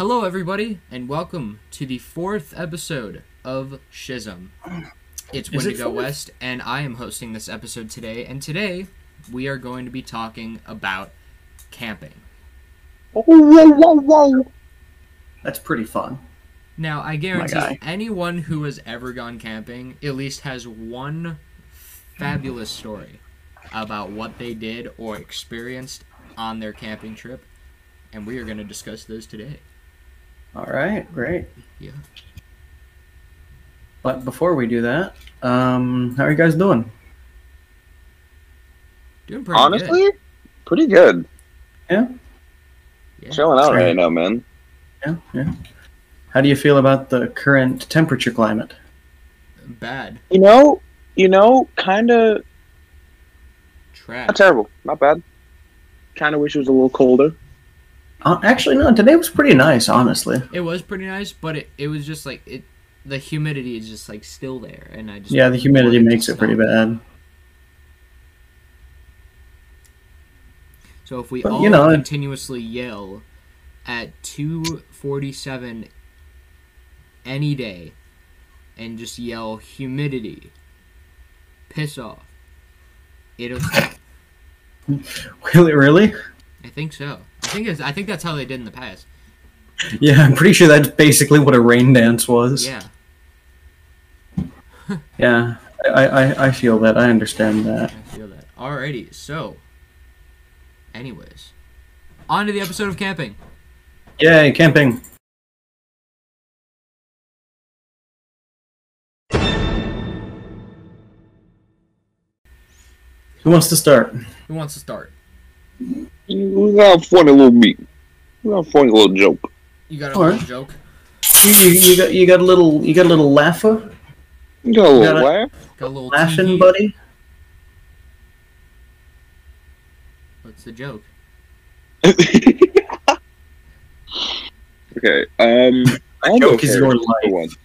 Hello, everybody, and welcome to the fourth episode of Schism. It's it Wendigo fourth? West, and I am hosting this episode today. And today, we are going to be talking about camping. Oh, whoa, whoa, whoa, whoa. That's pretty fun. Now, I guarantee anyone who has ever gone camping at least has one fabulous story about what they did or experienced on their camping trip, and we are going to discuss those today. All right, great. Yeah. But before we do that, um, how are you guys doing? Doing pretty good. Honestly, good. pretty good. Yeah. Chilling out Sorry. right now, man. Yeah, yeah. How do you feel about the current temperature climate? Bad. You know, you know, kind of Trash. not terrible, not bad. Kind of wish it was a little colder. Uh, actually, no. Today was pretty nice, honestly. It was pretty nice, but it, it was just like it. The humidity is just like still there, and I just Yeah, the humidity makes it pretty bad. So if we But, all you know, continuously yell at two forty seven any day, and just yell humidity, piss off, it'll. Really, really? I think so. I think it's, I think that's how they did in the past. Yeah, I'm pretty sure that's basically what a rain dance was. Yeah. Yeah, I, I, I feel that. I understand that. I feel that. Alrighty, so. Anyways, on to the episode of camping. Yay, camping. Who wants to start? Who wants to start? We got a funny little meet. We got a funny little joke. You got a Alright. little joke? You, you, you got you got a little you got a little laugher, You got a little Gotta- laugh. Got a little laughing tee-hee? buddy. What's the joke? okay. Um, I'll go Joke is first your for life. once.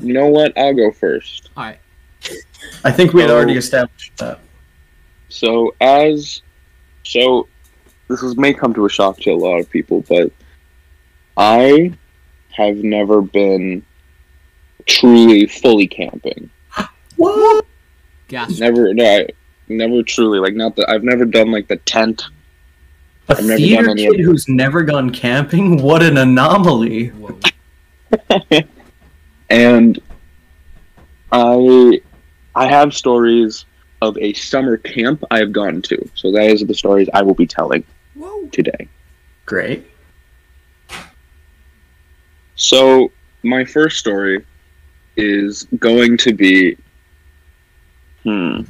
You know what? I'll go first. Alright. I think we had already established that. So as so this is may come to a shock to a lot of people, but I have never been truly fully camping. What? Gas. Never no, I, never truly like not that I've never done like the tent. A I've never theater done any of kid who's never gone camping? What an anomaly! And I I have stories of a summer camp I have gone to. So that is the stories I will be telling Whoa. today. Great. So my first story is going to be hmm.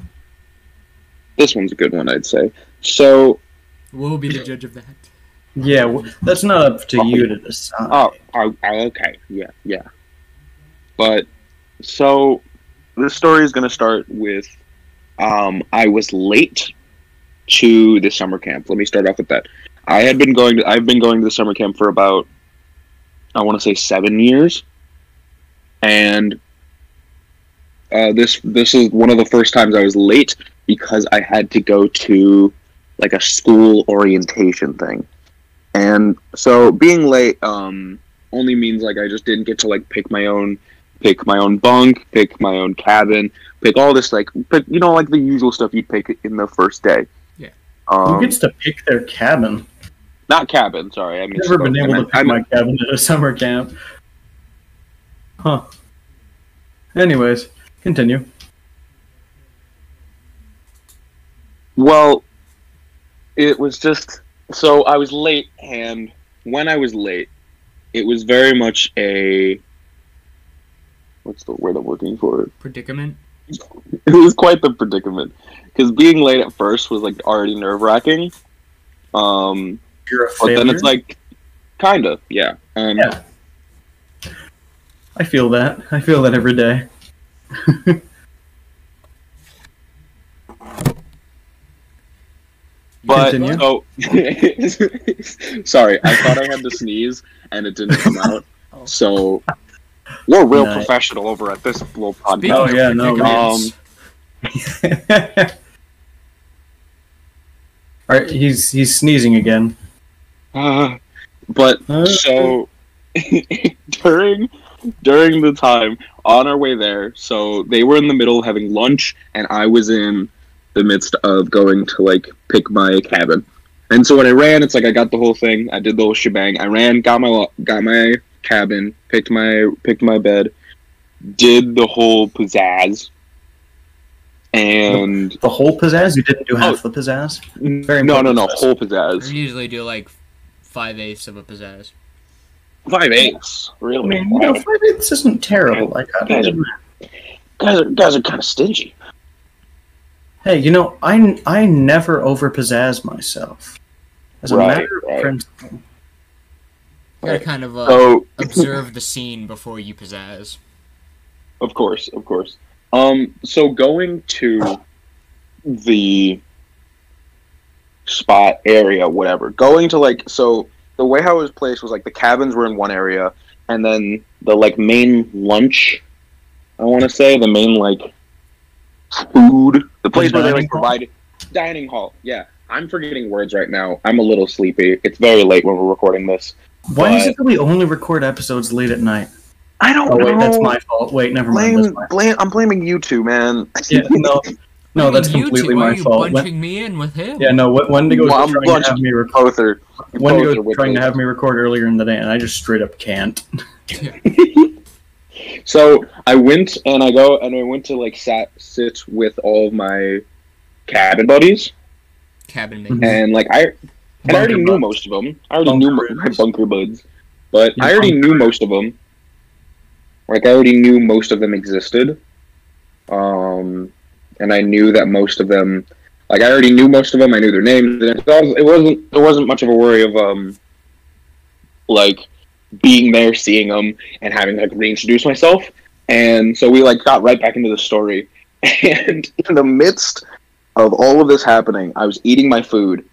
This one's a good one, I'd say. So We'll be the judge of that. Yeah, w- that's not up to you to decide. oh, oh, oh, okay, yeah, yeah. But so this story is going to start with um, I was late to the summer camp. Let me start off with that. I had been going to I've been going to the summer camp for about I want to say seven years, and uh, this this is one of the first times I was late because I had to go to like a school orientation thing, and so being late um, only means like I just didn't get to like pick my own pick my own bunk, pick my own cabin, pick all this like pick you know like the usual stuff you'd pick in the first day. Yeah. Who Um, gets to pick their cabin? not cabin. Sorry, I I've never been misspoke. I able to meant- pick I my meant- cabin at a summer camp. Huh. Anyways, continue. Well, it was just so I was late, and when I was late, it was very much a what's the word I'm looking for? Predicament. It was quite the predicament because being late at first was like already nerve wracking. Um, but failure. then it's like, kind of, yeah. Um, Yeah. I feel that. I feel that every day. But Continue. so, sorry, I thought I had to sneeze and it didn't come out. Oh. So we're real Nice. professional over at this little Speaking podcast. Oh, yeah, no, predicaments, All right, he's he's sneezing again. Uh, but Uh, so during during the time on our way there, so they were in the middle having lunch, and I was in the midst of going to like pick my cabin. And so when I ran, it's like I got the whole thing. I did the whole shebang. I ran, got my got my cabin, picked my picked my bed, did the whole pizzazz, and The whole pizzazz? You didn't do half Oh. the pizzazz? Very no, no, no, important. whole I pizzazz. usually do like five eighths of a pizzazz. Five eighths, I really? mean, you know, five eighths isn't terrible. Like, I Guys don't- guys are guys are kind of stingy. hey, you know, I, I never over pizzazz myself. As a Right, matter of right. principle. You gotta kind of uh, So observe the scene before you pizzazz. Of course, of course. Um, so going to the spot area, whatever. Going to like so the way how it was placed was like the cabins were in one area, and then the like main lunch. I want to say the main like food, the place where they like hall? provide dining hall. Yeah, I'm forgetting words right now. I'm a little sleepy. It's very late when we're recording this. Why is it that we only record episodes late at night? I don't Oh, wait, know. that's my fault. Wait, never mind. blame, That's my blame. I'm blaming you two, man. Yeah, no, no, that's You two, completely why my are you fault. When, bunching me in with him? yeah, no, Wen- Wendigo Well, was I'm trying to have me record. both are both Wendigo was with trying to have me record earlier in the day, and I just straight up can't. So I went and I go and I went to like sat sit with all of my cabin buddies Cabin Mhm. mate. and like I and I already Bunker knew most of them. I already knew Bunker mo- my bunker buds, but Your I already bunker knew most of them. Like I already knew most of them existed, um, and I knew that most of them, like I already knew most of them. I knew their names. And it was- it wasn't it wasn't much of a worry of um, like being there, seeing them, and having to like reintroduce myself. And so we like got right back into the story. And in the midst of all of this happening, I was eating my food,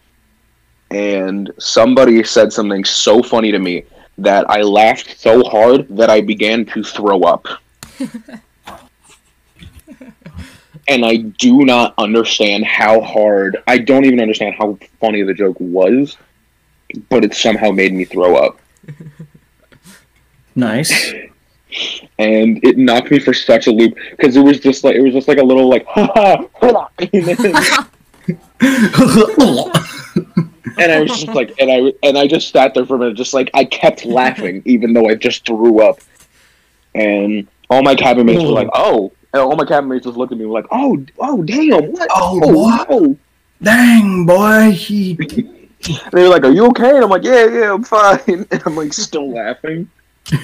and somebody said something so funny to me that I laughed so hard that I began to throw up. and I do not understand how hard. I don't even understand how funny the joke was, but it somehow made me throw up. Nice. and it knocked me for such a loop because it was just like it was just like a little like ha ha ha, and I was just like and I and I just sat there for a minute just like I kept laughing even though I just threw up. And all my cabin mates were like oh and all my cabin mates just looked at me like oh oh damn what? Oh, oh what? wow Dang, boy, he. they were like are you okay? And I'm like yeah yeah I'm fine. And I'm like still laughing.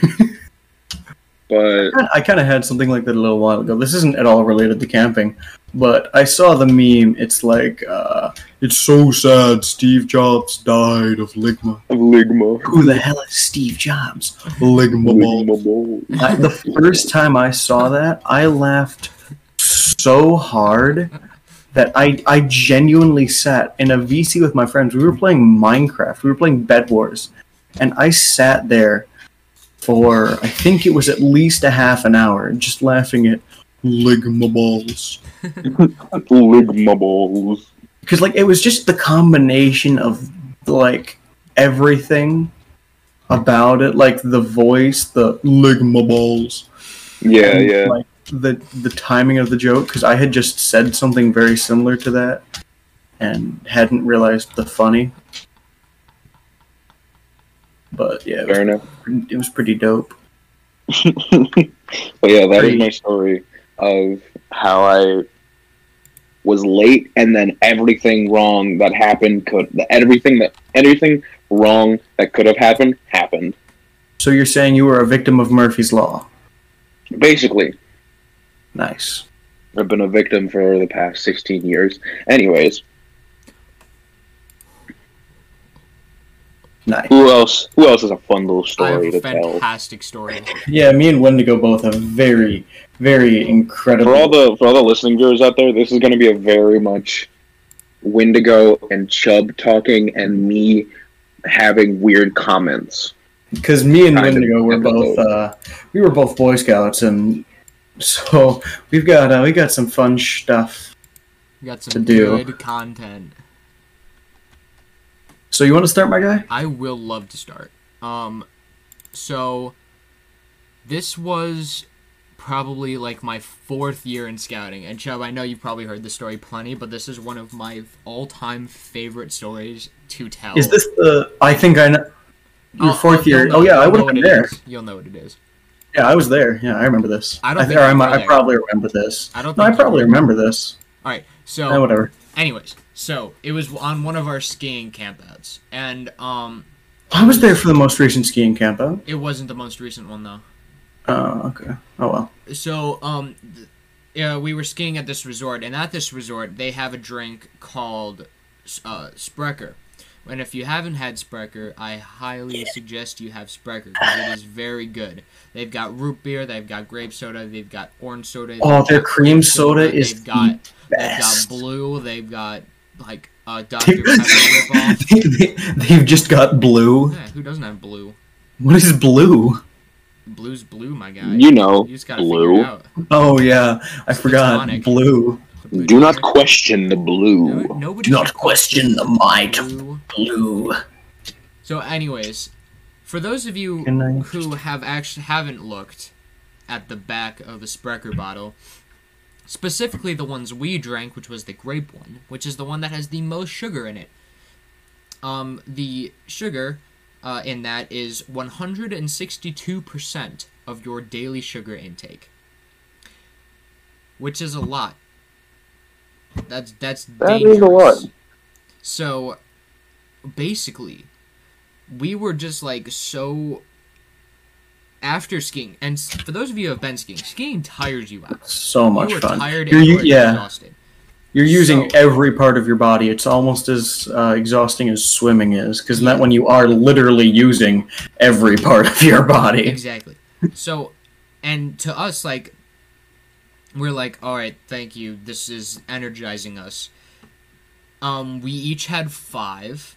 But I kind of had something like that a little while ago. This isn't at all related to camping, but I saw the meme. It's like, uh, it's so sad Steve Jobs died of ligma. Of ligma Who the hell is Steve Jobs? Ligma ligma. I, the first time I saw that, I laughed so hard that I I genuinely sat in a VC with my friends. We were playing Minecraft. We were playing Bed Wars, and I sat there for I think it was at least a half an hour, just laughing at ligma balls. ligma balls Because like it was just the combination of like everything about it, like the voice, the ligma balls. yeah and, yeah like the the timing of the joke because I had just said something very similar to that and hadn't realized the funny. But yeah, it was, fair enough pretty- it was pretty dope. but yeah, that that is my story of how I was late and then everything wrong that happened could everything that everything wrong that could have happened happened. So you're saying you were a victim of Murphy's Law? Basically, Nice. I've been a victim for the past 16 years. Anyways, Nice. who else who else has a fun little I have story a to tell? fantastic story. Yeah, me and Wendigo both have very, very incredible. For all the for all the listening viewers out there, this is going to be a very much Wendigo and Chubb talking and me having weird comments. because me and kind of Wendigo were both uh, we were both Boy Scouts, and so we've got uh, we got some fun stuff. We got To some do. good content. So you want to start, my guy? I will love to start. Um, so this was probably like my fourth year in scouting. And Chubb, I know you've probably heard this story plenty, but this is one of my all-time favorite stories to tell. Is this the? I think I know. Your I'll- 4th year. know- Oh yeah, I would have been there. is. You'll know what it is. Yeah, I was there. Yeah, I remember this. I don't I, think you I, I probably remember this. I don't No, I probably were. remember this. All right. So Eh, whatever. anyways, so it was on one of our skiing campouts. And um I was there for the most recent skiing camp out. it wasn't the most recent one though. Oh, okay. Oh well. so um th- yeah, we were skiing at this resort and at this resort they have a drink called uh, sprecher and if you haven't had sprecher i highly suggest you have sprecher because it is very good they've got root beer they've got grape soda they've got orange soda Oh, their cream grape soda is they've got the they've got blue they've got like uh, dr pepper ripoff they, they've just got blue. yeah, who doesn't have blue What is blue? blue's blue my guy You know, you just gotta blue. it out Oh yeah, I forgot. tonic. Blue. Blue Do not question the No- blue. nobody Do not question the might of blue. blue. So, anyways, for those of you Good who have actually haven't looked at the back of a Sprecher bottle, specifically the ones we drank, which was the grape one, which is the one that has the most sugar in it. Um, the sugar uh, in that is 162% of your daily sugar intake, which is a lot. That's that's That is a lot. So, basically, we were just like so after skiing. And for those of you who have been skiing skiing tires you out. So much you are fun. tired You're and you yeah, exhausted. You're using So- every part of your body. It's almost as uh, exhausting as swimming is, because that when you are literally using every part of your body. exactly. So and to us like we're like all right thank you. This is energizing us. Um we each had five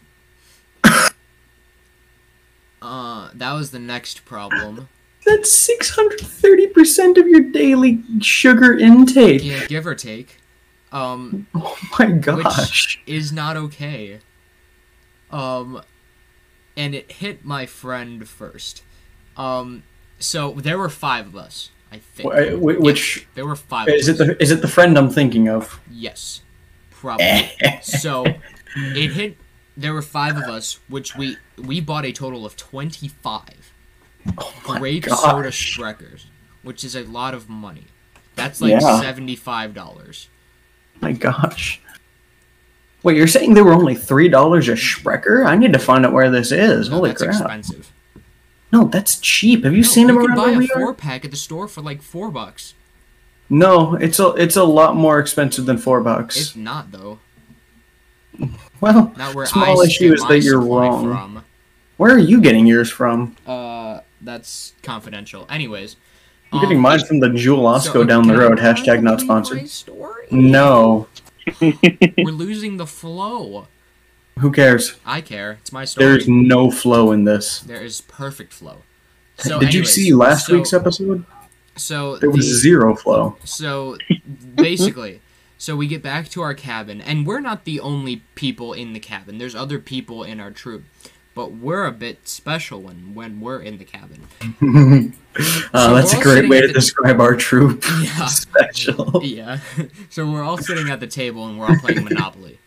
uh that was the next problem That's six hundred thirty percent of your daily sugar intake. yeah give or take um Oh my gosh. Which is not okay. Um, and it hit my friend first. Um, so there were five of us, I think. Wh- wh- Which There were five. is of it? us. The is it the friend I'm thinking of? Yes, probably. so it hit. There were five of us, which we we bought a total of twenty five Oh grape soda gosh. Sprechers, which is a lot of money. That's like Yeah. seventy five dollars. My gosh. Wait, you're saying they were only three dollars a Sprecher? I need to find out where this is. Holy that's crap! expensive. No, that's cheap. Have you No, seen them you around could buy a four pack at the store for like four bucks. No, it's a it's a lot more expensive than four bucks. It's not though. Well, Not where Small I issue is that you're wrong. From. where are you getting yours from? Uh, that's confidential. Anyways, I'm getting um, mine from the Jewel so, Osco down the road. Hashtag not sponsored. No, We're losing the flow. who cares? I care. It's my story. There's no flow in this. There is perfect flow. So Did you see last so- week's episode? So There was the- zero flow. So basically, so we get back to our cabin, and we're not the only people in the cabin. There's other people in our troop, but we're a bit special when when we're in the cabin. uh, So that's a great way to describe our troop. Yeah. Special. Yeah. so we're all sitting at the table and we're all playing Monopoly.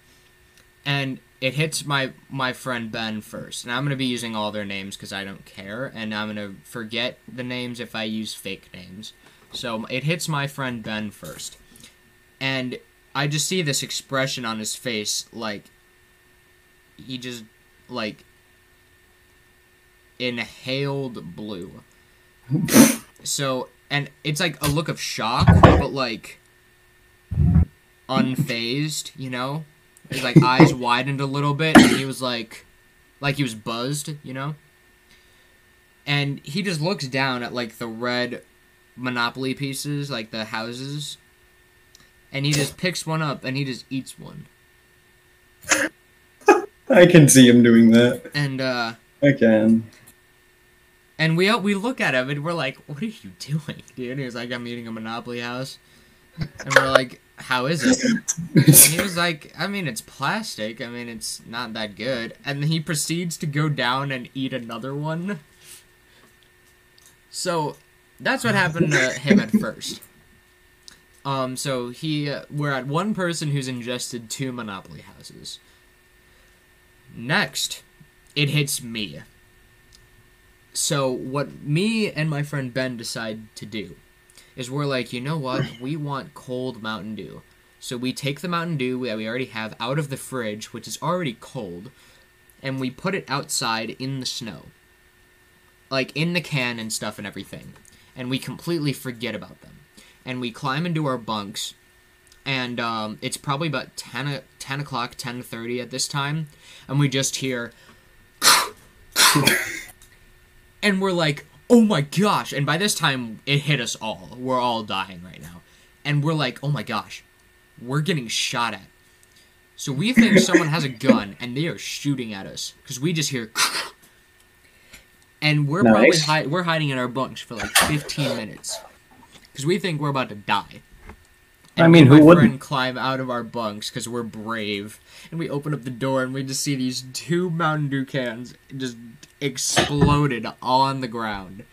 And it hits my my friend Ben first. And I'm going to be using all their names cuz I don't care and I'm going to forget the names if I use fake names. So it hits my friend Ben first. And I just see this expression on his face like he just like inhaled blue. so and it's like a look of shock, but like unfazed, you know? His like eyes widened a little bit and he was like like he was buzzed, you know? And he just looks down at like the red Monopoly pieces, like the houses, and he just picks one up and he just eats one. I can see him doing that. And uh I can. and we we look at him and we're like, "What are you doing, dude?" And he was like, "I'm eating a Monopoly house." And we're like, "How is it?" And he was like, I mean, it's plastic. I mean, it's not that good. And he proceeds to go down and eat another one. So that's what happened to him at first. Um, so he, we're at one person who's ingested two Monopoly houses. Next, it hits me. So what me and my friend Ben decide to do is we're like, you know what? We want cold Mountain Dew. So we take the Mountain Dew that we already have out of the fridge, which is already cold, and we put it outside in the snow. Like in the can and stuff and everything. And we completely forget about them. And we climb into our bunks, and um, it's probably about 10, o- 10 o'clock, 10.30 at this time, and we just hear... and we're like, oh my gosh. And by this time, it hit us all. We're all dying right now. And we're like, oh my gosh, we're getting shot at. So we think someone has a gun and they are shooting at us because we just hear. And we're probably hi- we're hiding in our bunks for like 15 minutes because we think we're about to die. I And mean, me and who my wouldn't? climb out of our bunks because we're brave, and we open up the door and we just see these two Mountain Dew cans just exploded on the ground.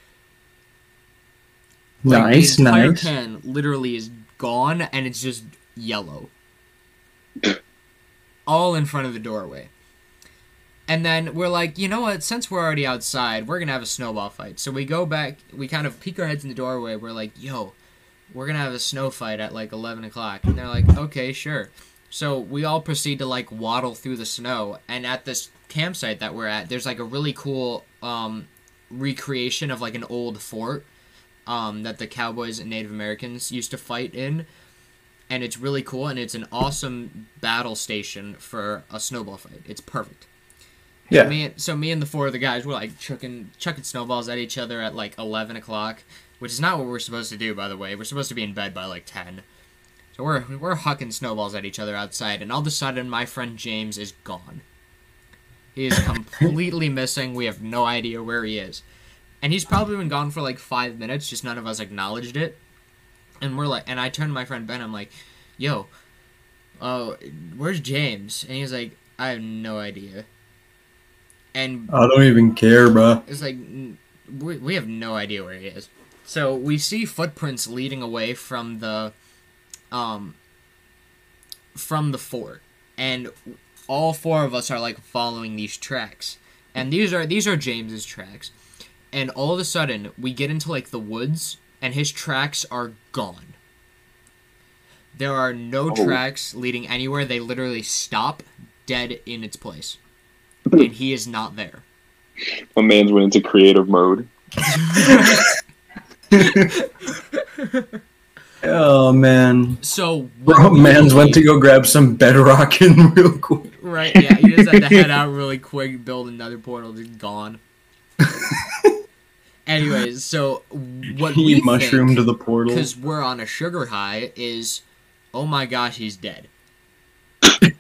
Like, nice, the entire nice. can literally is gone and it's just yellow. All in front of the doorway. And then we're like, you know what? Since we're already outside, we're gonna have a snowball fight. So we go back. We kind of peek our heads in the doorway. We're like, yo, we're gonna have a snow fight at like eleven o'clock. And they're like, okay, sure. So we all proceed to like waddle through the snow. And at this campsite that we're at, there's like a really cool um, recreation of like an old fort um, that the cowboys and Native Americans used to fight in, and it's really cool and it's an awesome battle station for a snowball fight. It's perfect. Yeah. Me and, so me and the four of the guys were like chucking chucking snowballs at each other at like eleven o'clock, which is not what we're supposed to do, by the way. We're supposed to be in bed by like ten. So we're we're hucking snowballs at each other outside, and all of a sudden my friend James is gone. He is completely missing. We have no idea where he is. And he's probably been gone for like five minutes, just none of us acknowledged it. And we're like and I turned to my friend Ben, I'm like, yo, oh, where's James? And he's like, I have no idea. And I don't even care, bro. it's like we, we have no idea where he is. So we see footprints leading away from the um from the fort and all four of us are like following these tracks. And these are these are James's tracks. And all of a sudden we get into like the woods and his tracks are gone. There are no Oh. tracks leading anywhere. They literally stop dead in its place. And he is not there. My man's went into creative mode. Oh man, So what bro, we man's went to go grab some bedrock in real quick. right. Yeah, he just had to head out really quick, build another portal, just gone. Anyways, so what He we mushroomed the portal. because we're on a sugar high is, oh my gosh, he's dead.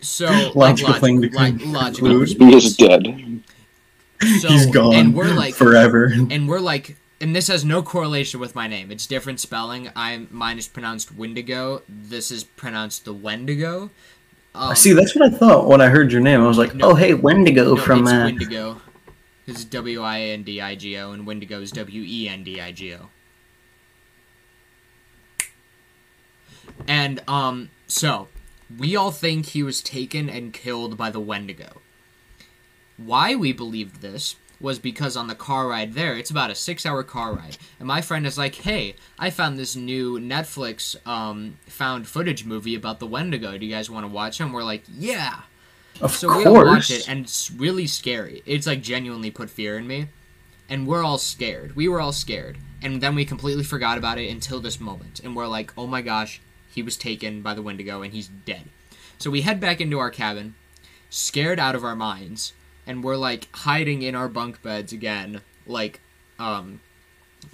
So like, Logical thing to like conclude. logical He He is dead. So, He's gone and we're like forever. and we're like and this has no correlation with my name it's different spelling i'm mine is pronounced wendigo this is pronounced the wendigo um, See, that's what I thought when I heard your name. I was like, No. oh hey, Wendigo no, from it's uh, wendigo it's w-i-n-d-i-g-o and wendigo is w-e-n-d-i-g-o and um so we all think he was taken and killed by the wendigo why we believed this was because on the car ride there, it's about a six hour car ride. And my friend is like, hey, I found this new Netflix um, found footage movie about the Wendigo. Do you guys want to watch it? And we're like, yeah. of So course. we all watch it, and it's really scary. It's like genuinely put fear in me. And we're all scared. We were all scared. And then we completely forgot about it until this moment. And we're like, oh my gosh, he was taken by the Wendigo and he's dead. So we head back into our cabin, scared out of our minds, and we're like hiding in our bunk beds again, like, um,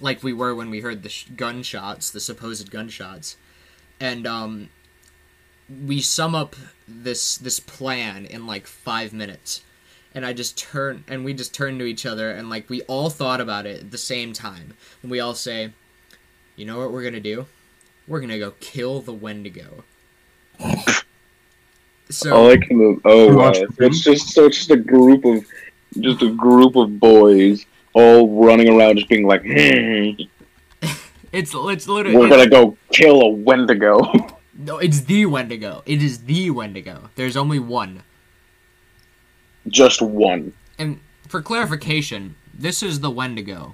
like we were when we heard the sh- gunshots, the supposed gunshots, and um, we sum up this this plan in like five minutes, and I just turn and we just turn to each other and like we all thought about it at the same time, and we all say, you know what we're gonna do? We're gonna go kill the Wendigo. So I like the oh You wow. It's just so it's just a group of just a group of boys all running around just being like, hmm, It's it's literally we're gonna go kill a Wendigo. no. It's the Wendigo. It is the Wendigo. There's only one. just one. And for clarification, this is the Wendigo.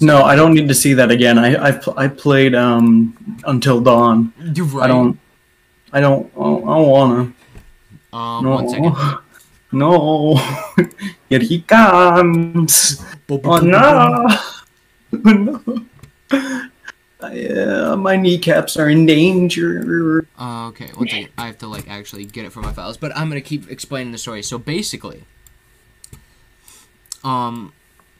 No. I don't need to see that again. I I, pl- I played um Until Dawn. You're right. I don't. I don't. I don't, wanna. Um, No. one second. No. Here he comes. Oh no. No. Yeah, my kneecaps are in danger. Uh, okay, one second. I have to like actually get it from my files, but I'm gonna keep explaining the story. So basically, um,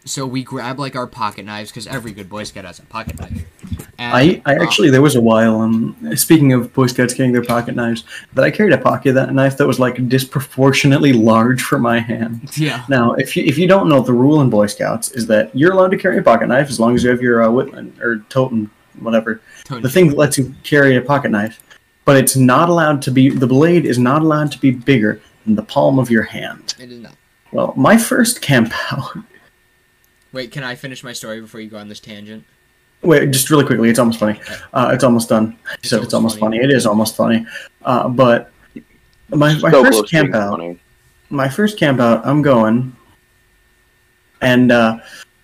so we grab like our pocket knives because every good Boy Scout has a pocket knife. And, I, I uh, actually there was a while um speaking of Boy Scouts carrying their pocket knives that I carried a pocket that knife that was like disproportionately large for my hand. yeah, Now, if you if you don't know, the rule in Boy Scouts is that you're allowed to carry a pocket knife as long as you have your uh, Whitman or totem, whatever, Tony. the thing that lets you carry a pocket knife. But it's not allowed to be the blade is not allowed to be bigger than the palm of your hand. It is not. Well, my first camp out. Wait, can I finish my story before you go on this tangent? Wait, just really quickly. It's almost funny. Uh, it's almost done. I said it's almost funny. It is almost funny. Uh, but my, my So first close to being camp out. funny. my first camp out, I'm going, and uh,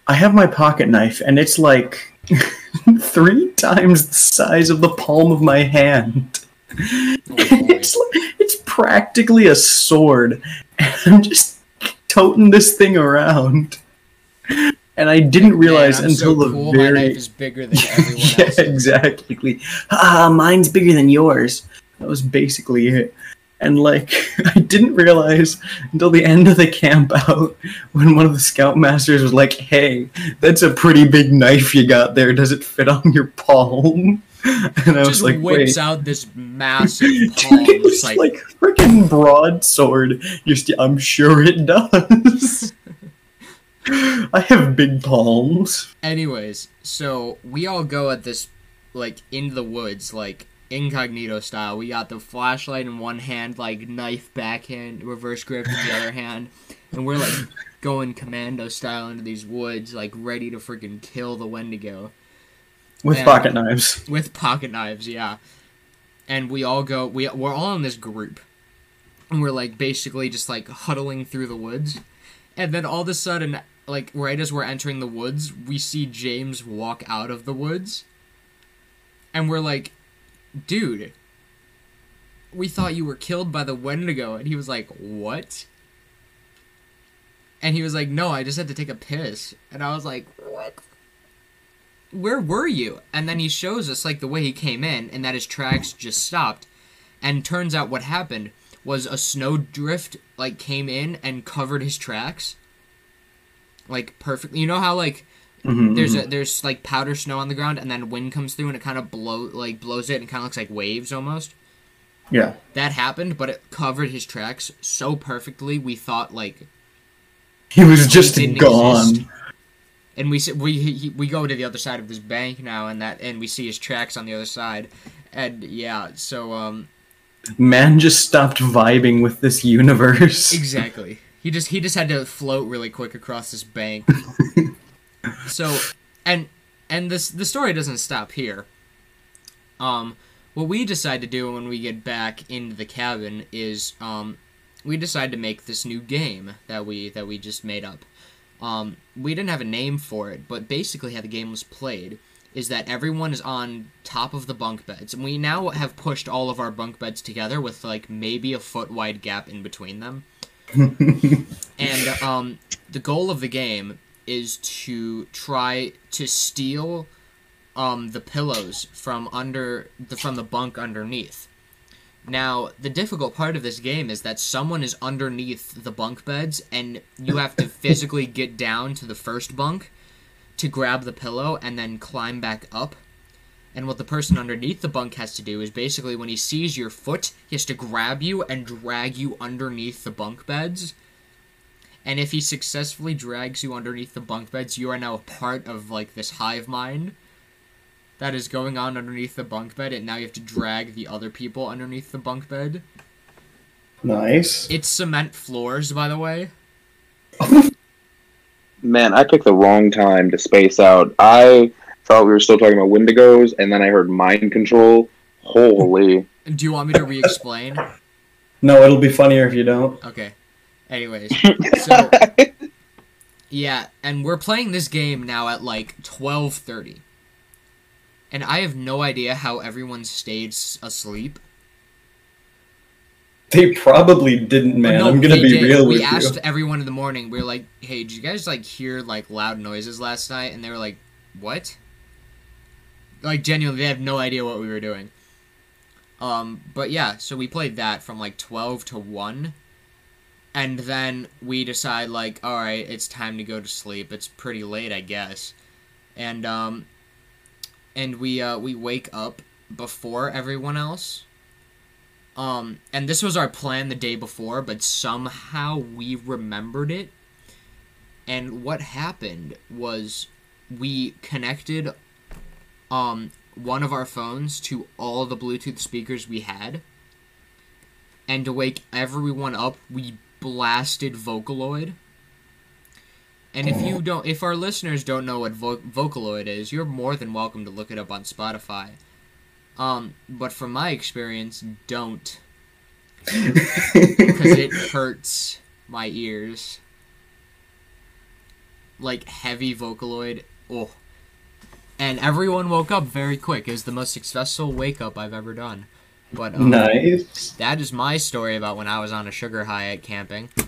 I have my pocket knife, and it's like three times the size of the palm of my hand. Oh, it's like, it's practically a sword, and I'm just toting this thing around. And I didn't realize Man, until so the cool. very My knife is bigger than everyone yeah, else's. exactly. Ah, mine's bigger than yours. That was basically it. And like, I didn't realize until the end of the camp out when one of the scoutmasters was like, "Hey, that's a pretty big knife you got there. Does it fit on your palm?" And I was Just like, whips "Wait." out this massive palm. Dude, it was It's like, like, freaking broadsword. Just, I'm sure it does. I have big palms. Anyways, so we all go at this like into the woods, like incognito style. We got the flashlight in one hand, like knife backhand, reverse grip in the other hand, and we're like going commando style into these woods, like ready to freaking kill the Wendigo With Yeah. pocket knives. with pocket knives. Yeah, and we all go. We we're all in this group, and we're like basically just like huddling through the woods, and then all of a sudden, like right as we're entering the woods, we see James walk out of the woods, and we're like, dude. We thought you were killed by the Wendigo, and he was like, "What?" And he was like, "No, I just had to take a piss." And I was like, "What?" where were you? And then he shows us like the way he came in and that his tracks just stopped. And turns out what happened was a snow drift like came in and covered his tracks. Like perfectly. You know how like Mhm, there's mhm. a there's like powder snow on the ground and then wind comes through and it kind of blow like blows it and kind of looks like waves almost. yeah. That happened, but it covered his tracks so perfectly. We thought like He was just didn't gone. exist. and we we he, we go to the other side of this bank now, and that and we see his tracks on the other side, and yeah, so um Man just stopped vibing with this universe. exactly. He just he just had to float really quick across this bank. so, and and this the story doesn't stop here. Um, what we decide to do when we get back into the cabin is um, we decide to make this new game that we that we just made up. Um, we didn't have a name for it, but basically how the game was played is that everyone is on top of the bunk beds, and we now have pushed all of our bunk beds together with like maybe a foot wide gap in between them. and um, the goal of the game is to try to steal um, the pillows from under the from the bunk underneath. Now, the difficult part of this game is that someone is underneath the bunk beds, and you have to physically get down to the first bunk to grab the pillow and then climb back up. And what the person underneath the bunk has to do is basically when he sees your foot, he has to grab you and drag you underneath the bunk beds. And if he successfully drags you underneath the bunk beds, you are now a part of like this hive mind that is going on underneath the bunk bed, and now you have to drag the other people underneath the bunk bed. Nice. It's cement floors, by the way. Man, I picked the wrong time to space out. I thought we were still talking about Wendigos, and then I heard mind control. Holy. Do you want me to re-explain? No, it'll be funnier if you don't. Okay. Anyways, so yeah, and we're playing this game now at like twelve thirty, and I have no idea how everyone stayed s- asleep. They probably didn't, man. No, I'm gonna be did. real We with you. We asked everyone in the morning. We were like, "Hey, did you guys like hear like loud noises last night?" And they were like, "What?" Like genuinely, they have no idea what we were doing. Um, but yeah, so we played that from like twelve to one, and then we decide like, all right, it's time to go to sleep. It's pretty late, I guess, and um, and we uh we wake up before everyone else. Um, and this was our plan the day before, but somehow we remembered it. And what happened was we connected um one of our phones to all the Bluetooth speakers we had. And to wake everyone up, we blasted Vocaloid. And if you don't if our listeners don't know what Vo- Vocaloid is, you're more than welcome to look it up on Spotify. Um, but from my experience, don't because it hurts my ears. Like heavy Vocaloid. Oh. And everyone woke up very quick. It was the most successful wake up I've ever done. But um, nice. that is my story about when I was on a sugar high at camping. Um,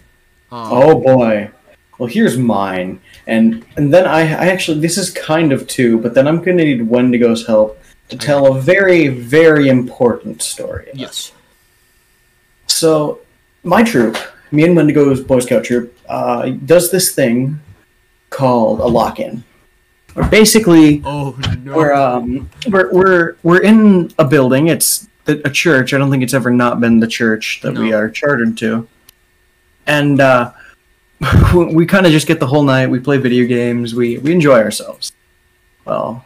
Oh boy. Well, here's mine, and and then I, I actually this is kind of two, but then I'm gonna need Wendigo's help to tell a very very important story. yes. So, my troop, me and Wendigo's Boy Scout troop, uh, does this thing called a lock-in. Or basically, Oh no. we're um, we're we're we're in a building. It's a church. I don't think it's ever not been the church that we are chartered to. And uh, we kind of just get the whole night. We play video games. We we enjoy ourselves. Well,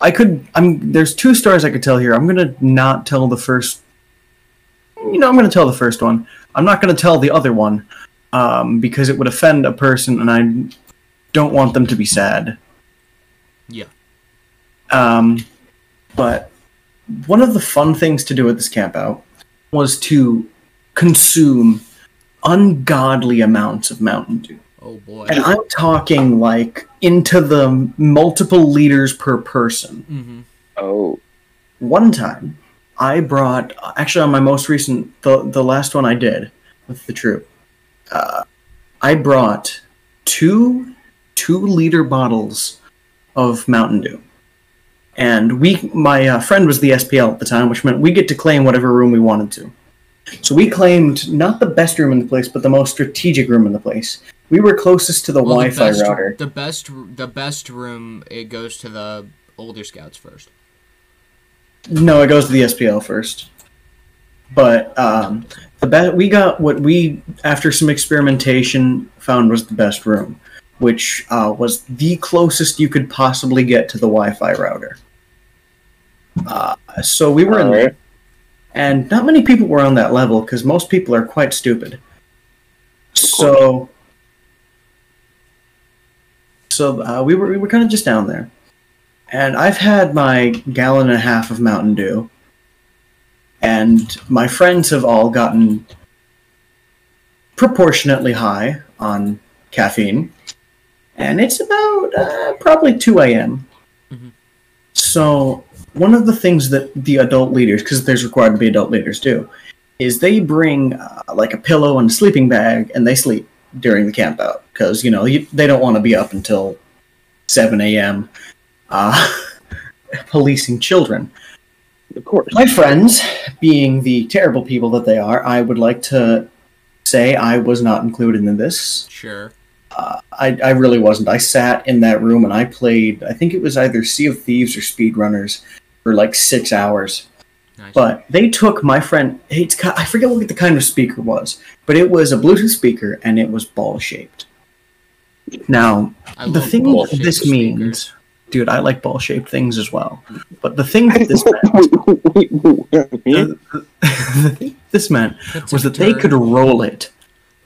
I could. I'm. There's two stories I could tell here. I'm gonna not tell the first. You know, I'm gonna tell the first one. I'm not gonna tell the other one, um, because it would offend a person, and I don't want them to be sad. Yeah. Um, but one of the fun things to do at this camp out was to consume ungodly amounts of Mountain Dew. Oh boy. And I'm talking like into the multiple liters per person. hmm Oh. One time, I brought actually on my most recent the the last one I did with the troop. Uh, I brought two two liter bottles of Mountain Dew, and we my uh, friend was the SPL at the time, which meant we get to claim whatever room we wanted to. So we claimed not the best room in the place, but the most strategic room in the place. We were closest to the Well, Wi-Fi best, router. The best, the best room. It goes to the older scouts first. No, it goes to the SPL first. But um, the be- we got what we after some experimentation found was the best room, which uh, was the closest you could possibly get to the Wi-Fi router. Uh, so we were in there, and not many people were on that level because most people are quite stupid. So, so uh, we were we were kind of just down there, and I've had my gallon and a half of Mountain Dew, and my friends have all gotten proportionately high on caffeine, and it's about uh, probably two a.m. Mhm. So one of the things that the adult leaders, because there's required to be adult leaders, do, is they bring uh, like a pillow and a sleeping bag, and they sleep during the camp out because you know you, they don't want to be up until seven a.m. Uh, policing children. Of course. My friends, being the terrible people that they are, I would like to say I was not included in this. Sure. Uh, I, I really wasn't. I sat in that room and I played, I think it was either Sea of Thieves or Speedrunners for like six hours. Nice. But they took my friend, it's, I forget what the kind of speaker was, but it was a Bluetooth speaker and it was ball shaped. Now, I the thing that this speakers. means, dude, I like ball shaped things as well. But the thing that this meant, the thing this meant That's was a that they could roll it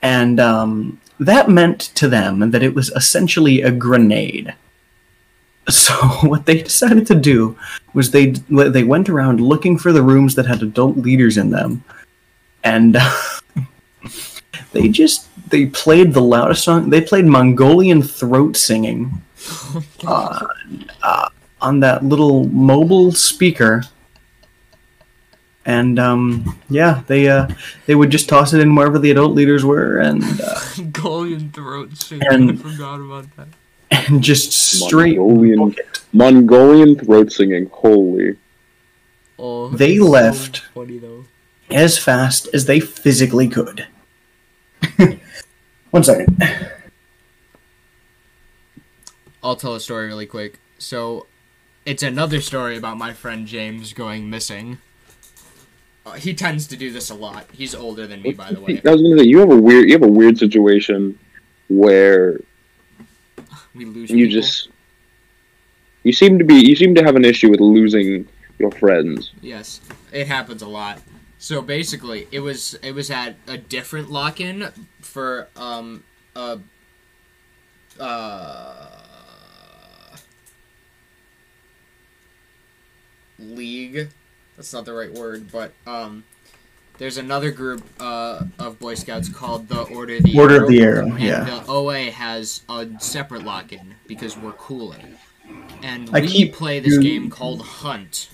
and um, that meant to them that it was essentially a grenade. So what they decided to do was they they went around looking for the rooms that had adult leaders in them, and they just they played the loudest song. They played Mongolian throat singing uh, uh, on that little mobile speaker. And um, yeah, they uh, they would just toss it in wherever the adult leaders were, and uh, Mongolian throat singing. And- I forgot about that. and just straight Mongolian- Mongolian throat singing. Holy. Oh, They it's so left. funny as fast as they physically could. One second. I'll tell a story really quick. So, it's another story about my friend James going missing. Uh, he tends to do this a lot. He's older than me, by the way. I was gonna say you have a weird you have a weird situation where We lose. you people. just you seem to be you seem to have an issue with losing your friends. Yes, it happens a lot. So basically, it was it was at a different lock-in for um a uh league. That's not the right word, but um there's another group uh, of Boy Scouts called the Order of the Order Arrow, of the Arrow, and yeah. the OA has a separate lock-in because we're cooler, and I we keep play this you- game called Hunt.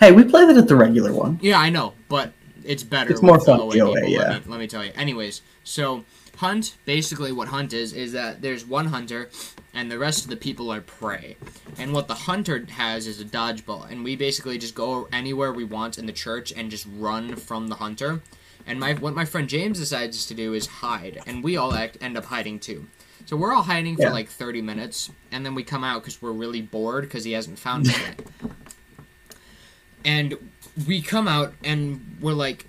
Hey, we play that at the regular one. Yeah, I know, but it's better. It's more fun, OA the OA, people, yeah. Let me, let me tell you. Anyways, so hunt basically what hunt is is that there's one hunter, and the rest of the people are prey. And what the hunter has is a dodgeball, and we basically just go anywhere we want in the church and just run from the hunter. And my what my friend James decides to do is hide, and we all act, end up hiding too. So we're all hiding for like 30 minutes, and then we come out because we're really bored because he hasn't found it yet. and we come out and we're like,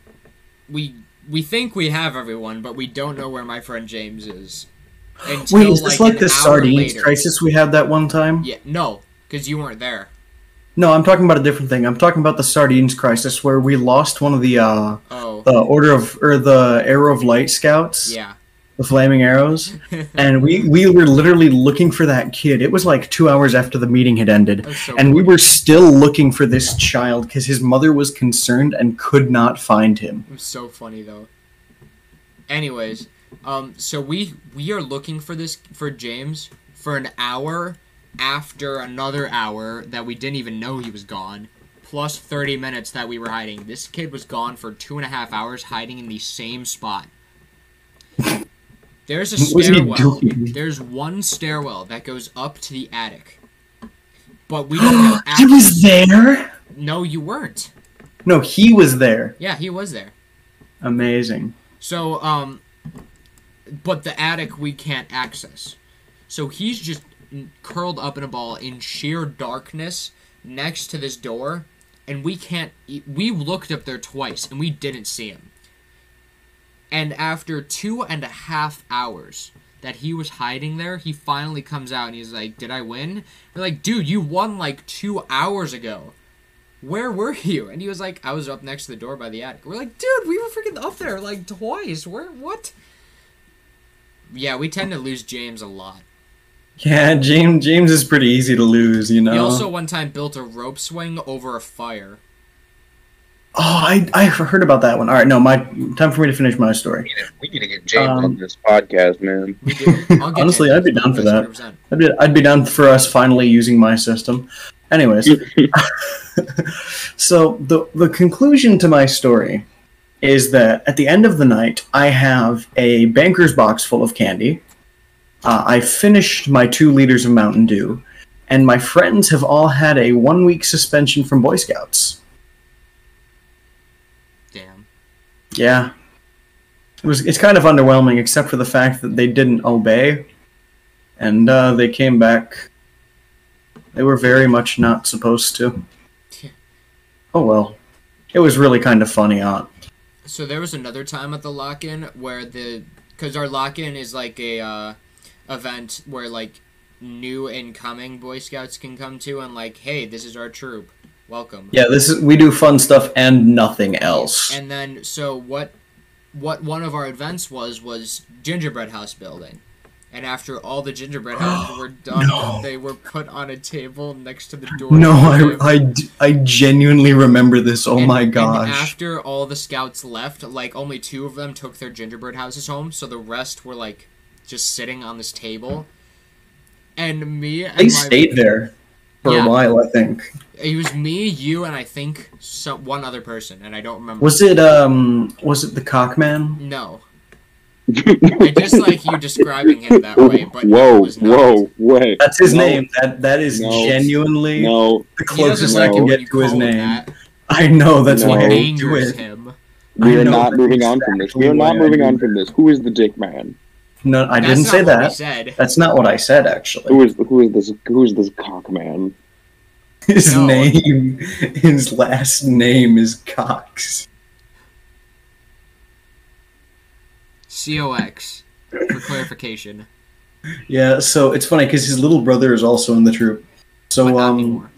we we think we have everyone, but we don't know where my friend James is. Until, Wait, is this like an the sardines later. crisis we had that one time? Yeah, no, because you weren't there. No, I'm talking about a different thing. I'm talking about the sardines crisis where we lost one of the uh Oh, the order of or the arrow of light scouts, yeah. The flaming arrows, and we we were literally looking for that kid. It was like two hours after the meeting had ended, so and we were still looking for this child because his mother was concerned and could not find him. It was so funny though. Anyways, um, so we we are looking for this for James for an hour after another hour that we didn't even know he was gone, plus thirty minutes that we were hiding. This kid was gone for two and a half hours, hiding in the same spot. There's a stairwell. There's one stairwell that goes up to the attic, but we don't was there. No, you weren't. No, he was there. Yeah, he was there. Amazing. So, um, but the attic we can't access. So he's just curled up in a ball in sheer darkness next to this door, and we can't. We looked up there twice, and we didn't see him. And after two and a half hours that he was hiding there, he finally comes out and he's like, "Did I win?" We're like, "Dude, you won like two hours ago." where were you? And he was like, I was up next to the door by the attic. We're like, dude, we were freaking up there like twice. Where, what? Yeah, we tend to lose James a lot. Yeah, James. James is pretty easy to lose. You know. He also one time built a rope swing over a fire. Oh, I I heard about that one. All right, no, my time for me to finish my story. We need to get James Um, on this podcast, man. We did. I'll get Honestly, I'd be down for that. 100%. I'd be, I'd be down for us finally using my system. Anyways, so the the conclusion to my story is that at the end of the night, I have a banker's box full of candy. Uh, I finished my two liters of Mountain Dew, and my friends have all had a one week suspension from Boy Scouts. Damn. Yeah. It was it's kind of underwhelming except for the fact that they didn't obey and uh, they came back they were very much not supposed to. Oh well. It was really kind of funny, huh? So there was another time at the lock-in where the because our lock-in is like a uh, event where like new incoming Boy Scouts can come to and like, hey, this is our troop, welcome. Yeah, this is we do fun stuff and nothing else. And then so what what one of our events was was gingerbread house building. And after all the gingerbread houses were done, No. they were put on a table next to the door. No, I, I, I genuinely remember this. Oh and- my and gosh. after all the scouts left, like only two of them took their gingerbread houses home, so the rest were like just sitting on this table. And me and They my stayed there for Yeah. a while, I think. It was me, you, and I think some one other person, and I don't remember. Was it um was it the cockman? No. I just like you describing him that way, but no, whoa, it was whoa, wait. That's his No. name. That that is No. genuinely No, the closest like I can get to his name. that. I know that's No. why I It didn't do angers it. him. we I are not that moving on from this. We are not moving on from this. Who is the dick man? No, I That's didn't say that. said. That's not what I said actually. Who is who is this? Who is this cock man? His No. name, his last name is Cox. COX for clarification. Yeah, so it's funny because his little brother is also in the troop. So um, anymore.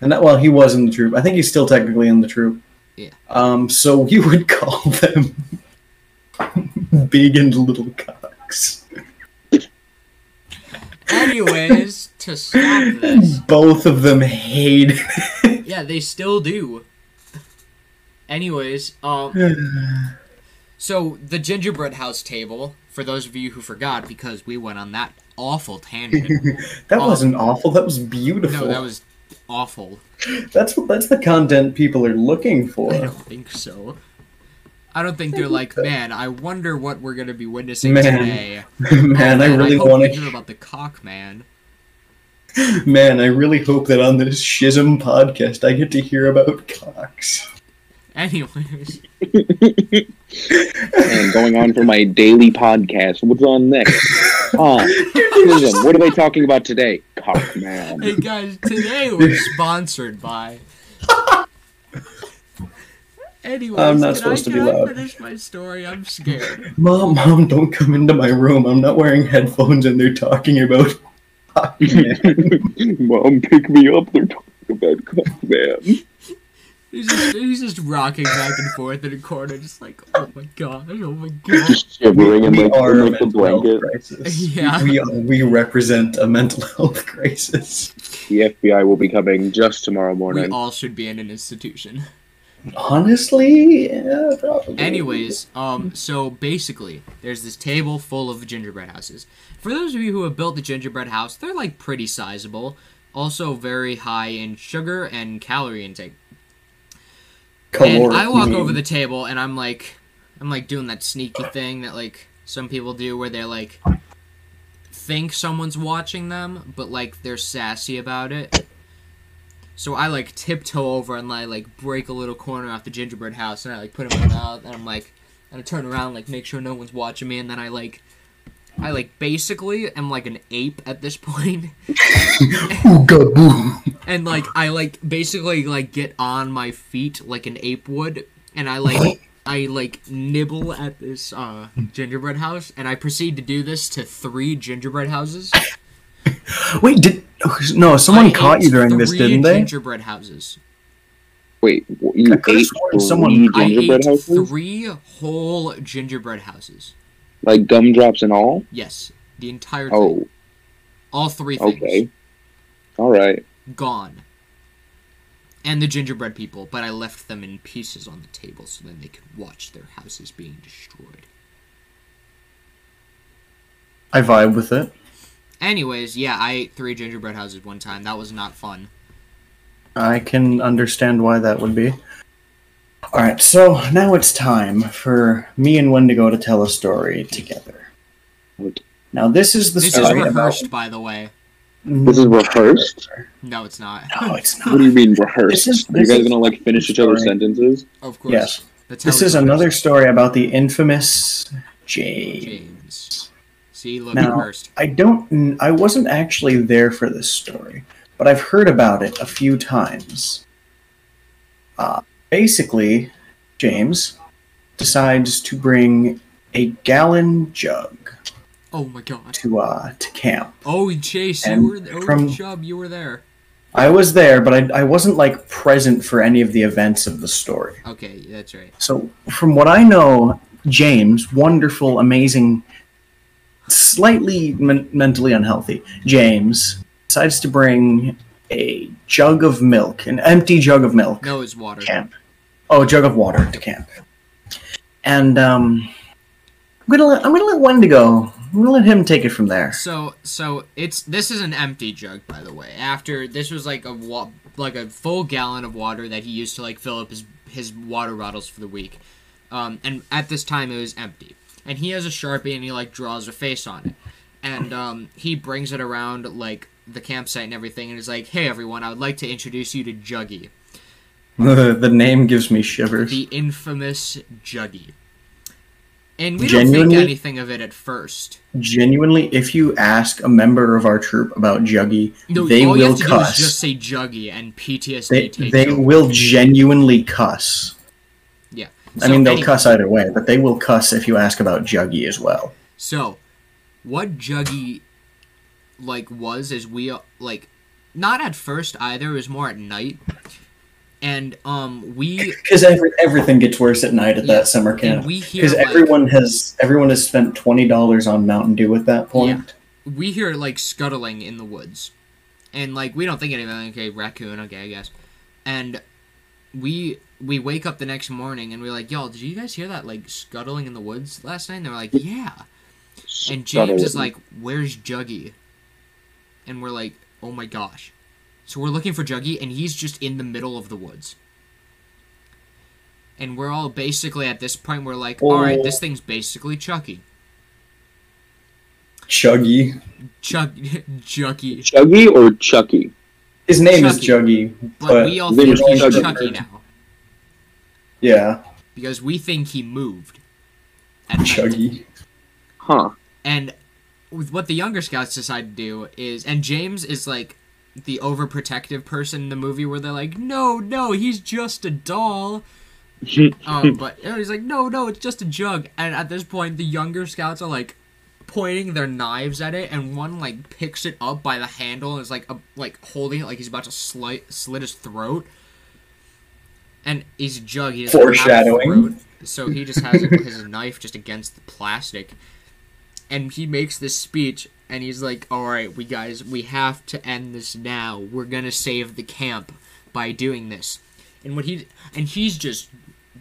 and that well, he was in the troop. I think he's still technically in the troop. Yeah. Um, so we would call them big and little cocks. Anyways, to stop this, Both of them hate. yeah, they still do. Anyways, um, so the gingerbread house table. For those of you who forgot, because we went on that awful tangent. that Um, wasn't awful. That was beautiful. No, that was awful. That's what that's the content people are looking for. I don't think so. I don't think they're like, man. I wonder what we're gonna be witnessing Man. today. man, Oh, I really want to hear about the cock man. Man, I really hope that on this Schism podcast I get to hear about cocks. Anyways, And going on for my daily podcast. What's on next? Ah, Schism, what are they talking about today? Cock man. hey guys, today we're sponsored by. Anyways, I'm not can supposed I, to be can I loud. finish my story? I'm scared. Mom, mom, don't come into my room. I'm not wearing headphones and they're talking about cock man. Mom, pick me up. They're talking about cock man. He's just, he's just rocking back and forth in a corner, just like, oh my god, oh my god. Just shivering in we like, are in a like the mental health blanket. crisis. Yeah. We, we represent a mental health crisis. The FBI will be coming just tomorrow morning. We morning. all should be in an institution. Honestly, yeah, probably. Anyways, um, so basically, there's this table full of gingerbread houses. For those of you who have built the gingerbread house, they're like pretty sizable. Also, very high in sugar and calorie intake. And I walk over the table and I'm like, I'm like doing that sneaky thing that like some people do where they're like, think someone's watching them, but like they're sassy about it. So I like tiptoe over and I like break a little corner off the gingerbread house and I like put it in my mouth and I'm like, and I turn around like make sure no one's watching me and then I like, I like basically am like an ape at this point. Ooga boo. and like I like basically like get on my feet like an ape would, and I like I like nibble at this uh gingerbread house, and I proceed to do this to three gingerbread houses. Wait, did no? Someone I caught you during this, didn't they? Gingerbread houses. Wait, you ate three someone- I gingerbread ate houses? three whole gingerbread houses. Like gumdrops and all? Yes, the entire oh. thing. Oh, All three things okay. All right. gone. And the gingerbread people, but I left them in pieces on the table so then they could watch their houses being destroyed. I vibe with it. Anyways, yeah, I ate three gingerbread houses one time. That was not fun. I can understand why that would be. All right, so now it's time for me and Wendigo to tell a story together. Now, this is the story. This is story rehearsed, by the way. This is rehearsed? No, it's not. No, it's not. What do you mean rehearsed? This is- Are you guys gonna like finish each other's sentences? Of course. Yes. That's This is another story about the infamous James. James. See, look, Now-. I don't. I wasn't actually there for this story, but I've heard about it a few times. Uh, basically, James decides to bring a gallon jug Oh my god. to uh to camp. Oh, Chase, And you were. Oh, from- Chubb, you were there. I was there, but I, I wasn't like present for any of the events of the story. Okay, that's right. So, from what I know, James, wonderful, amazing, slightly men- mentally unhealthy James, decides to bring a jug of milk, an empty jug of milk, No, it's water. camp. Oh, a jug of water to camp. And um, I'm gonna let I'm gonna let Wendigo. I'm gonna let him take it from there. So so it's this is an empty jug by the way. After this was like a wa- like a full gallon of water that he used to like fill up his his water bottles for the week. Um, and at this time it was empty. And he has a sharpie and he like draws a face on it. And um, he brings it around like the campsite and everything and is like, "Hey everyone, I would like to introduce you to Juggy, the name gives me shivers. the infamous Juggy." And we don't think anything of it at first. Genuinely, if you ask a member of our troop about Juggy, No, they will have to do is cuss. just say Juggy and PTSD they they will genuinely cuss. Yeah. I mean, they'll anyway, cuss either way, but they will cuss if you ask about Juggy as well. So, what Juggy like was is we uh, like not at first either. It was more at night, and um we Because every, everything gets worse at night at Yeah, that summer camp. we hear Because like, everyone has everyone has spent twenty dollars on Mountain Dew at that point. we hear like scuttling in the woods, and like we don't think anything. Okay, raccoon. Okay, I guess, and we we wake up the next morning and we're like, "Y'all, did you guys hear that like scuttling in the woods last night?" And they're like, "Yeah." And James is like, "Where's Juggy?" And we're like, "Oh my gosh!" So we're looking for Juggy, and he's just in the middle of the woods. And we're all basically at this point. We're like, "All right, Oh. this thing's basically Chucky, Chuggy. Chuck, Juggy." Chuggy or Chucky? His name is Chucky. Juggy, But, but, we all think he's Chucky. Chucky now yeah, because we think he moved. At night. Chuggy. Huh. And with what the younger scouts decide to do is, and James is like the overprotective person in the movie where they're like, no, no, he's just a doll. Um, but he's like, no, no, it's just a jug. And at this point, the younger scouts are like pointing their knives at it, and one like picks it up by the handle and is like, a, like holding it like he's about to slit slit his throat. And he's a jug. He doesn't have a Foreshadowing. throat, so he just has his knife just against the plastic, and he makes this speech. And he's like, "All right, we guys, we have to end this now. We're gonna save the camp by doing this." And what he and he's just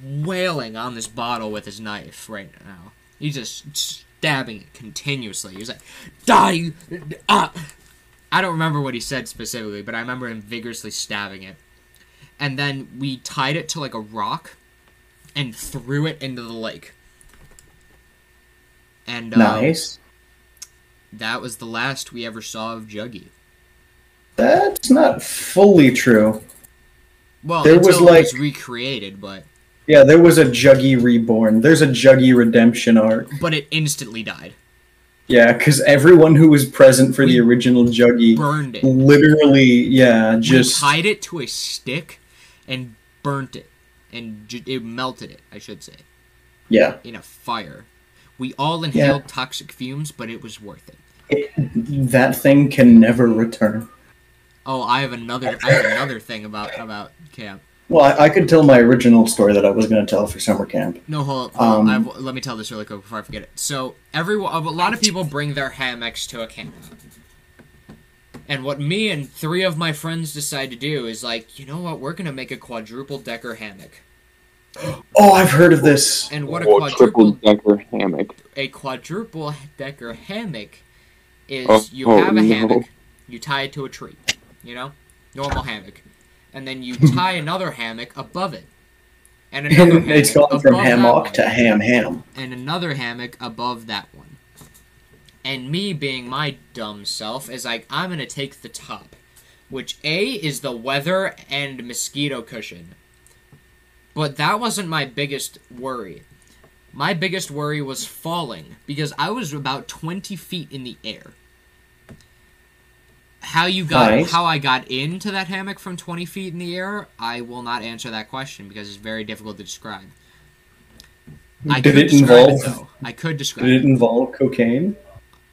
wailing on this bottle with his knife right now. He's just stabbing it continuously. He's like, "Die!" Ah. I don't remember what he said specifically, but I remember him vigorously stabbing it. And then we tied it to like a rock and threw it into the lake. And uh, Nice. that was the last we ever saw of Juggy. That's not fully true. Well, There was, it like- was recreated, but Yeah, there was a Juggy reborn. There's a Juggy redemption arc. but it instantly died. Yeah, because everyone who was present for the original Juggy Burned it. literally, yeah, just we tied it to a stick and burnt it, and ju- it melted it. I should say yeah. in a fire. We all inhaled toxic fumes, but it was worth it. That thing can never return. Oh, I have another. I have another thing about about camp. Well, I, I could tell my original story that I was going to tell for summer camp. No, hold up. Hold Um, up. Let me tell this really quick before I forget it. So, everyone, a lot of people bring their hammocks to a camp. And what me and three of my friends decide to do is like, you know what? We're gonna make a quadruple decker hammock. Oh, I've heard of this. And what a oh, Or triple quadruple decker hammock. a quadruple decker hammock is Oh, you oh, have a oh, no. hammock, you tie it to a tree, you know, normal hammock, and then you tie another hammock above it, and another hammock it's gone from hammock to ham ham. and another hammock above that one. And me being my dumb self is like, I'm gonna take the top, which A is the weather and mosquito cushion. But that wasn't my biggest worry. My biggest worry was falling because I was about 20 feet in the air. How you got Nice. how I got into that hammock from 20 feet in the air, I will not answer that question because it's very difficult to describe. I Did could it describe involve- it. I could describe Did it. it involve cocaine?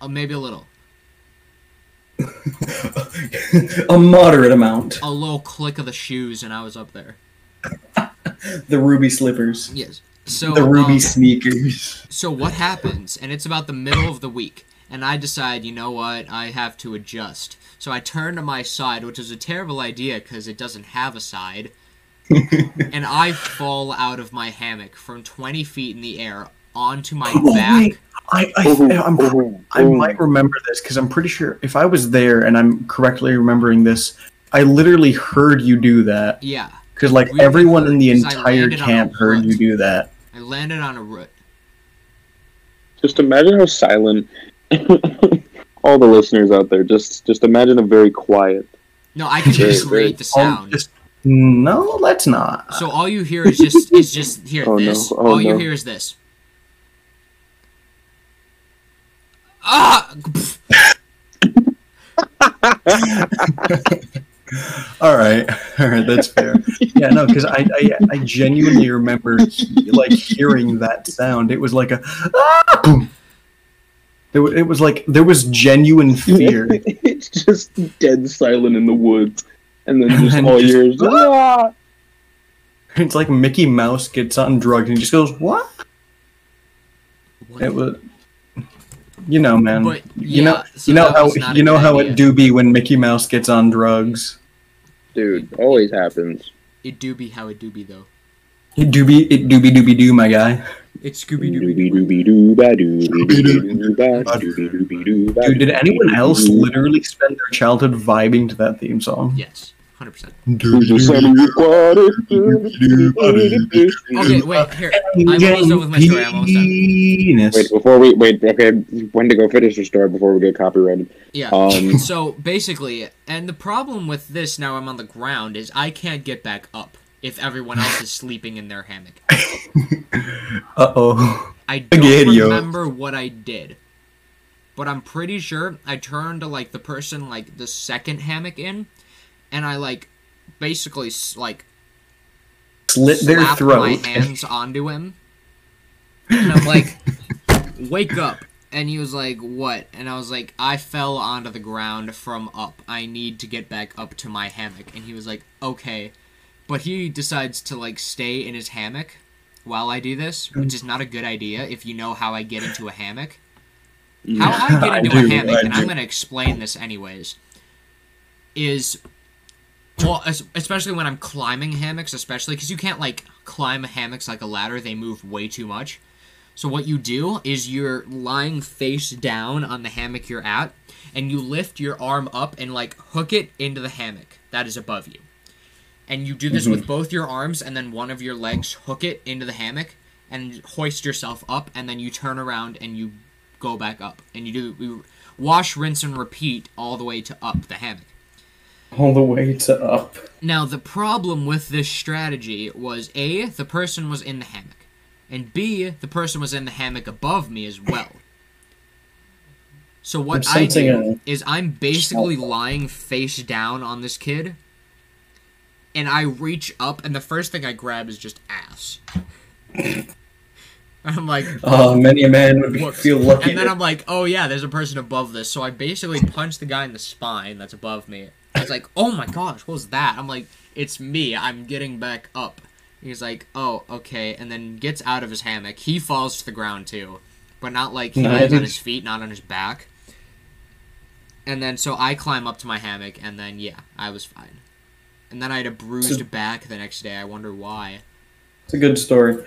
Uh, maybe a little. a moderate amount. A little click of the shoes and I was up there. The ruby slippers. Yes. So the ruby um, sneakers. So what happens? And it's about the middle of the week, and I decide, you know what? I have to adjust. So I turn to my side, which is a terrible idea because it doesn't have a side, and I fall out of my hammock from 20 feet in the air onto my Oh, back. I, I, Ooh, I'm, ooh, I mm-hmm. might remember this because I'm pretty sure if I was there and I'm correctly remembering this, I literally heard you do that. Yeah, Because like We everyone in the heard 'cause I entire landed on a camp heard you do that. I landed on a root. Just imagine how silent all the listeners out there. Just just imagine a very quiet. No, I can Very, just very- create the Oh, sound. just- no, let's not. So all you hear is just is just here Oh, no. this. Oh, all you hear is this. Ah! all right, all right, that's fair. yeah, no, because I, I I genuinely remember like hearing that sound. It was like a ah, boom. It, it was like there was genuine fear. it's just dead silent in the woods, and then And just then all just- you hear is ah! It's like Mickey Mouse gets on drugs and he just goes, "What?" What? It was, you know, man. But, you know, so you know how was not a you know how idea. it do be when Mickey Mouse gets on drugs. Dude, always happens. It do be how it do be though. It do be it do be do be do, my guy. It's Scooby Doo. Dude, did anyone else literally spend their childhood vibing to that theme song? Yes, hundred percent. Okay, wait here. I'm almost done with my story. I'm almost done. Penis. Wait, before we wait, okay, Wendigo finish your story before we get copyrighted. Yeah. Um, So basically, and the problem with this now I'm on the ground is I can't get back up if everyone else is sleeping in their hammock. Uh oh. I don't get you. remember what I did. But I'm pretty sure I turned to like the person like the second hammock in and I like basically like Slit their throat. my hands onto him. And I'm like, wake up. And he was like, what? And I was like, I fell onto the ground from up. I need to get back up to my hammock. And he was like, okay. But he decides to like stay in his hammock while I do this, which is not a good idea if you know how I get into a hammock. How I get I into do, a hammock, and I'm going to explain this anyways, is well, especially when I'm climbing hammocks, especially because you can't like climb hammocks like a ladder; they move way too much. So what you do is you're lying face down on the hammock you're at, and you lift your arm up and like hook it into the hammock that is above you. And you do this mm-hmm. with both your arms, and then one of your legs hook it into the hammock and hoist yourself up, and then you turn around and you go back up, and you do you wash, rinse, and repeat all the way to up the hammock. All the way to up. Now, the problem with this strategy was A, the person was in the hammock, and B, the person was in the hammock above me as well. So, what I do a- is I'm basically lying face down on this kid, and I reach up, and the first thing I grab is just ass. I'm like, Oh, many a man would be, feel lucky. and then I'm like, oh yeah, there's a person above this. So I basically punch the guy in the spine that's above me. I was like, oh my gosh, what was that? I'm like, it's me. I'm getting back up. He's like, oh, okay. And then gets out of his hammock. He falls to the ground too. But not like he lands on his feet, not on his back. And then so I climb up to my hammock, and then yeah, I was fine. And then I had a bruised So- back the next day. I wonder why. It's a good story.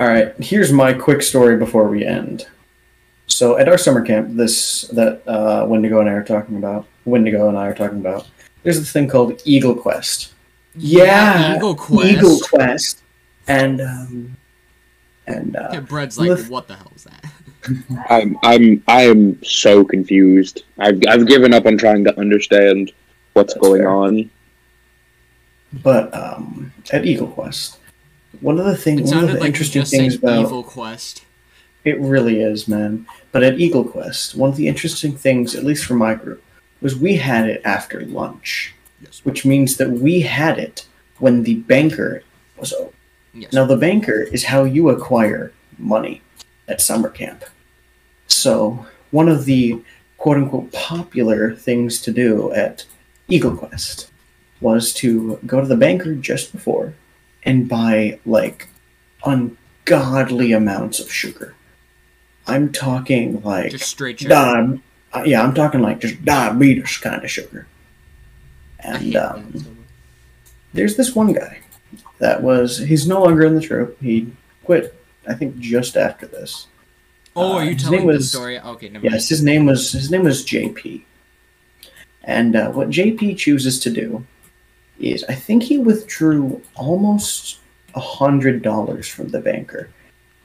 All right, here's my quick story before we end. So at our summer camp, this that uh, Wendigo and I are talking about, Wendigo and I are talking about, there's this thing called Eagle Quest. Yeah, Eagle Quest. Eagle Quest, and um, and uh, Yeah, Bread's like, Lif- what the hell is that? I'm I'm I am so confused. I've I've given up on trying to understand what's That's going fair. on. but um, at Eagle Quest, one of the things, one of sounded the like interesting just things said about Evil Quest. It really is, man. But at Eagle Quest, one of the interesting things, at least for my group, was we had it after lunch, Yes. which means that we had it when the banker was open. Yes. Now, the banker is how you acquire money at summer camp. So, one of the quote unquote popular things to do at Eagle Quest was to go to the banker just before and buy like ungodly amounts of sugar. I'm talking like Just straight sugar. Yeah, I'm talking like just diabetes kind of sugar. And um, that so much. there's this one guy that was he's no longer in the troop. He quit, I think, just after this. Oh, are uh, you his telling name the was- story? Okay, never Yes, his name was his name was JP. And uh, what JP chooses to do is, I think he withdrew almost a hundred dollars from the banker,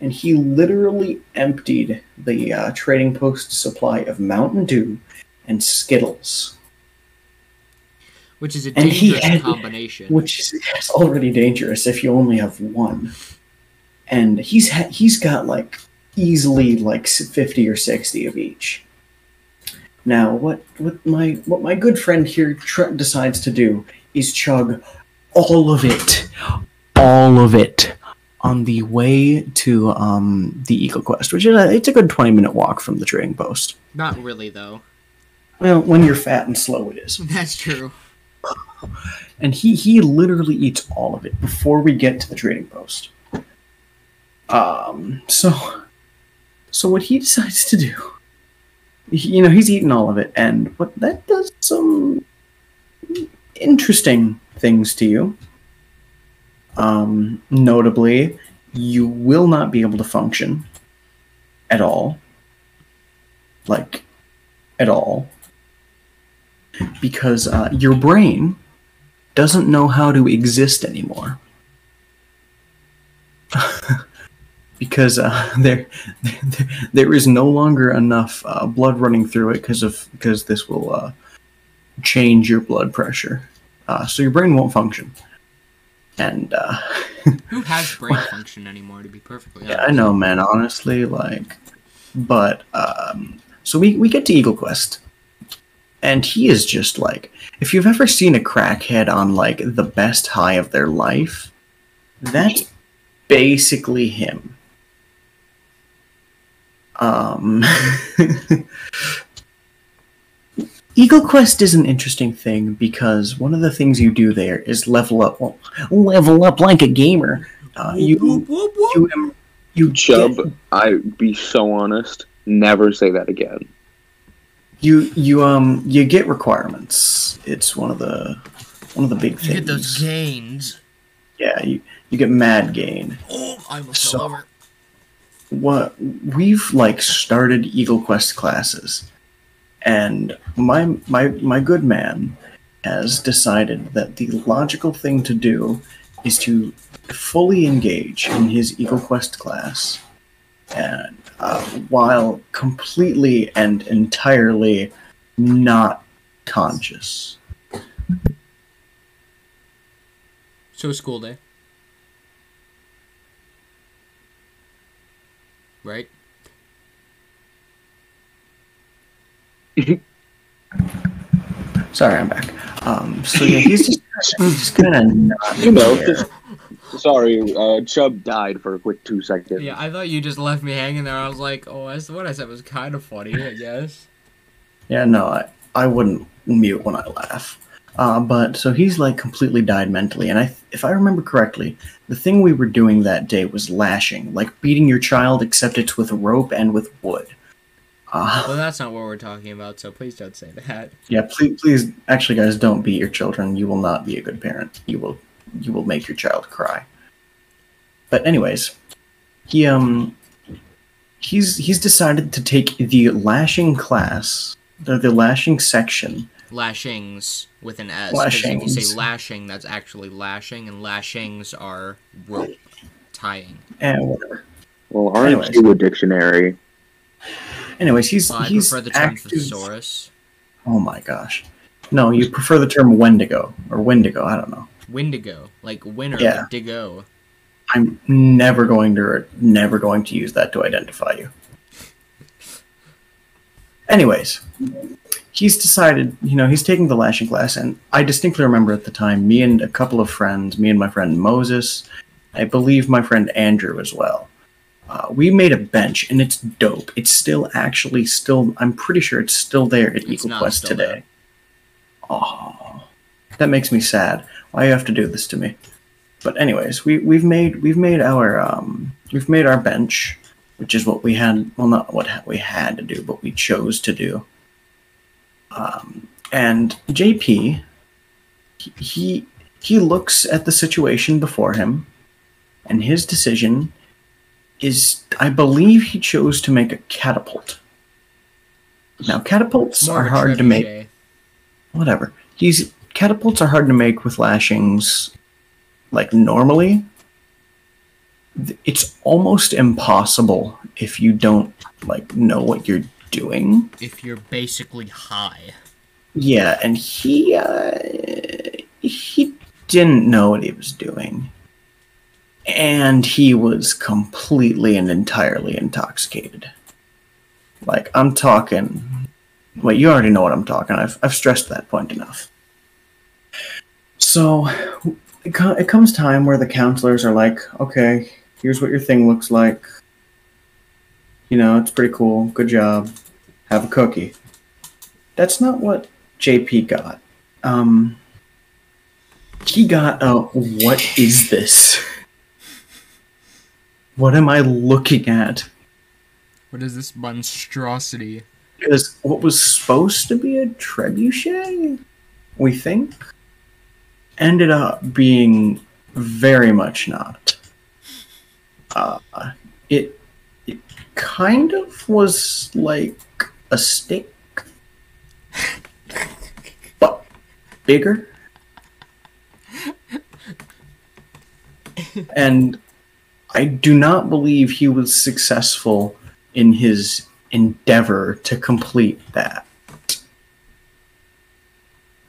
and he literally emptied the uh, trading post supply of Mountain Dew and Skittles. Which is a dangerous had- combination. which is it's already dangerous if you only have one. And he's ha- he's got like easily like fifty or sixty of each. Now, what what my what my good friend here tr- decides to do is chug all of it, all of it, on the way to um the Eagle Quest, which is a, it's a good twenty minute walk from the trading post. Not really, though. Well, when you're fat and slow, it is. That's true. and he he literally eats all of it before we get to the trading post. Um, so so what he decides to do, you know, he's eaten all of it, and what that does some interesting things to you. Um, notably, you will not be able to function at all, like at all, because uh, your brain doesn't know how to exist anymore. because uh, there, there, there is no longer enough uh, blood running through it because of because this will uh, change your blood pressure, uh, so your brain won't function. And uh, Who has brain function anymore? To be perfectly honest. yeah, I know, man. Honestly, like, but um, so we we get to Eagle Quest, and he is just like, if you've ever seen a crackhead on like the best high of their life, that's basically him. Um, Eagle Quest is an interesting thing because one of the things you do there is level up, well, level up like a gamer. Uh, you Whoop, whoop, whoop. you you Chubb, get- I be so honest. Never say that again. you you um you get requirements. It's one of the one of the big things. You get those gains. Yeah, you you get mad gain. Oh, I almost So- fell over. What we've like started Eagle Quest classes, and my my my good man has decided that the logical thing to do is to fully engage in his Eagle Quest class, and uh, while completely and entirely not conscious. So school day. Right? Sorry, I'm back. Um, so yeah, he's just he's just kind of not You know, just- Sorry, uh, Chubb died for a quick two seconds. Yeah, I thought you just left me hanging there. I was like, oh, that's what I said was kind of funny, I guess. Yeah, no, I, I wouldn't mute when I laugh. Uh, but so he's like completely died mentally, and I, if I remember correctly, the thing we were doing that day was lashing, like beating your child, except it's with a rope and with wood. Uh, Well, that's not what we're talking about, so please don't say that. yeah, please, please, actually, guys, don't beat your children. You will not be a good parent. You will, you will make your child cry. But anyways, he um, he's he's decided to take the lashing class, the the lashing section. Lashings with an S. 'cause If you say lashing, that's actually lashing, and lashings are rope tying. And whatever. Well, aren't Anyways. you a dictionary? Anyways, he's oh, I he's prefer the term active- thesaurus. Oh my gosh, no, you prefer the term Wendigo or Wendigo? I don't know. Windigo, like winner, Yeah. but digo. I'm never going to never going to use that to identify you. Anyways, he's decided, you know, he's taking the lashing class, and I distinctly remember at the time, me and a couple of friends, me and my friend Moses, I believe my friend Andrew as well. Uh, we made a bench, and it's dope. It's still actually still. I'm pretty sure it's still there at It's Eagle Quest today. there. Oh, that makes me sad. Why you have to do this to me? But anyways, we we've made we've made our um we've made our bench, which is what we had. Well, not what we had to do, but we chose to do. Um, and JP, he- he he looks at the situation before him, and his decision is, I believe, he chose to make a catapult. Now, catapults More are hard to make trebuchet. whatever. He's catapults are hard to make with lashings like normally. It's almost impossible if you don't like know what you're doing. If you're basically high. Yeah, and he uh, he didn't know what he was doing. And he was completely and entirely intoxicated. Like I'm talking Wait, you already know what I'm talking. I've I've stressed that point enough. So it, co- it comes time where the counselors are like, "Okay, here's what your thing looks like. You know, it's pretty cool. Good job. Have a cookie." That's not what JP got. Um, he got a what is this? What am I looking at? What is this monstrosity? Because what was supposed to be a trebuchet, we think, ended up being very much not. Uh, it it kind of was like a stick, but bigger. and I do not believe he was successful in his endeavor to complete that.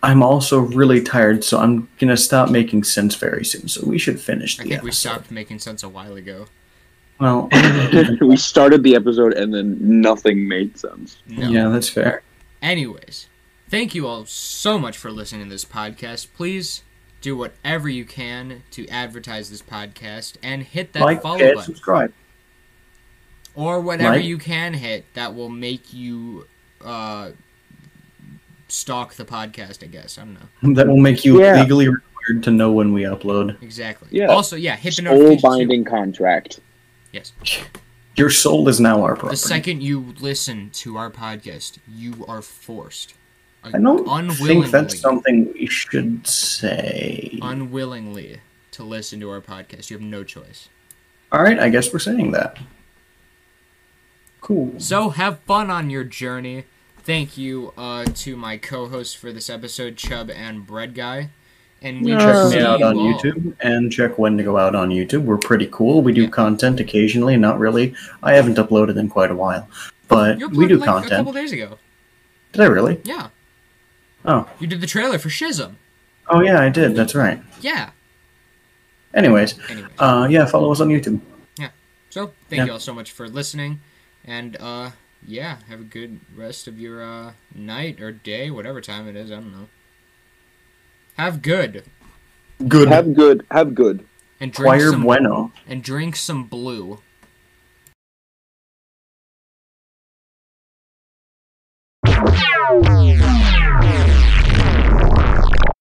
I'm also really tired, so I'm gonna stop making sense very soon. So we should finish I the think we stopped making sense a while ago. Well, we started the episode and then nothing made sense. No. yeah, that's fair. Anyways, thank you all so much for listening to this podcast. Please do whatever you can to advertise this podcast and hit that like, follow share, button. subscribe. or whatever Like- you can hit that will make you uh stalk the podcast i guess i don't know That will make you Yeah. legally required to know when we upload. exactly Yeah. also yeah hit the Soul notification too. binding contract. yes Your soul is now our property. the second you listen to our podcast you are forced I don't unwillingly think that's something we should say. unwillingly to listen to our podcast you have no choice All right, I guess we're saying that. Cool. So have fun on your journey. Thank you uh, to my co-hosts for this episode, Chubb and Bread Guy. And we check me out on all. YouTube and check Wendigo out on YouTube. We're pretty cool. We do Yeah. content occasionally, not really. I haven't uploaded in quite a while, but You we do like a couple days ago. Did I really? Yeah, Oh, you did the trailer for Schism. oh yeah, I did. That's right. Yeah. Anyways, Anyway, uh, yeah, follow us on YouTube. Yeah. So thank yeah. you all so much for listening, and uh, yeah, have a good rest of your uh, night or day, whatever time it is. I don't know. Have good Good. Have good. Have good. and drink Choir some bueno. and drink some blue. Wow. Yeah.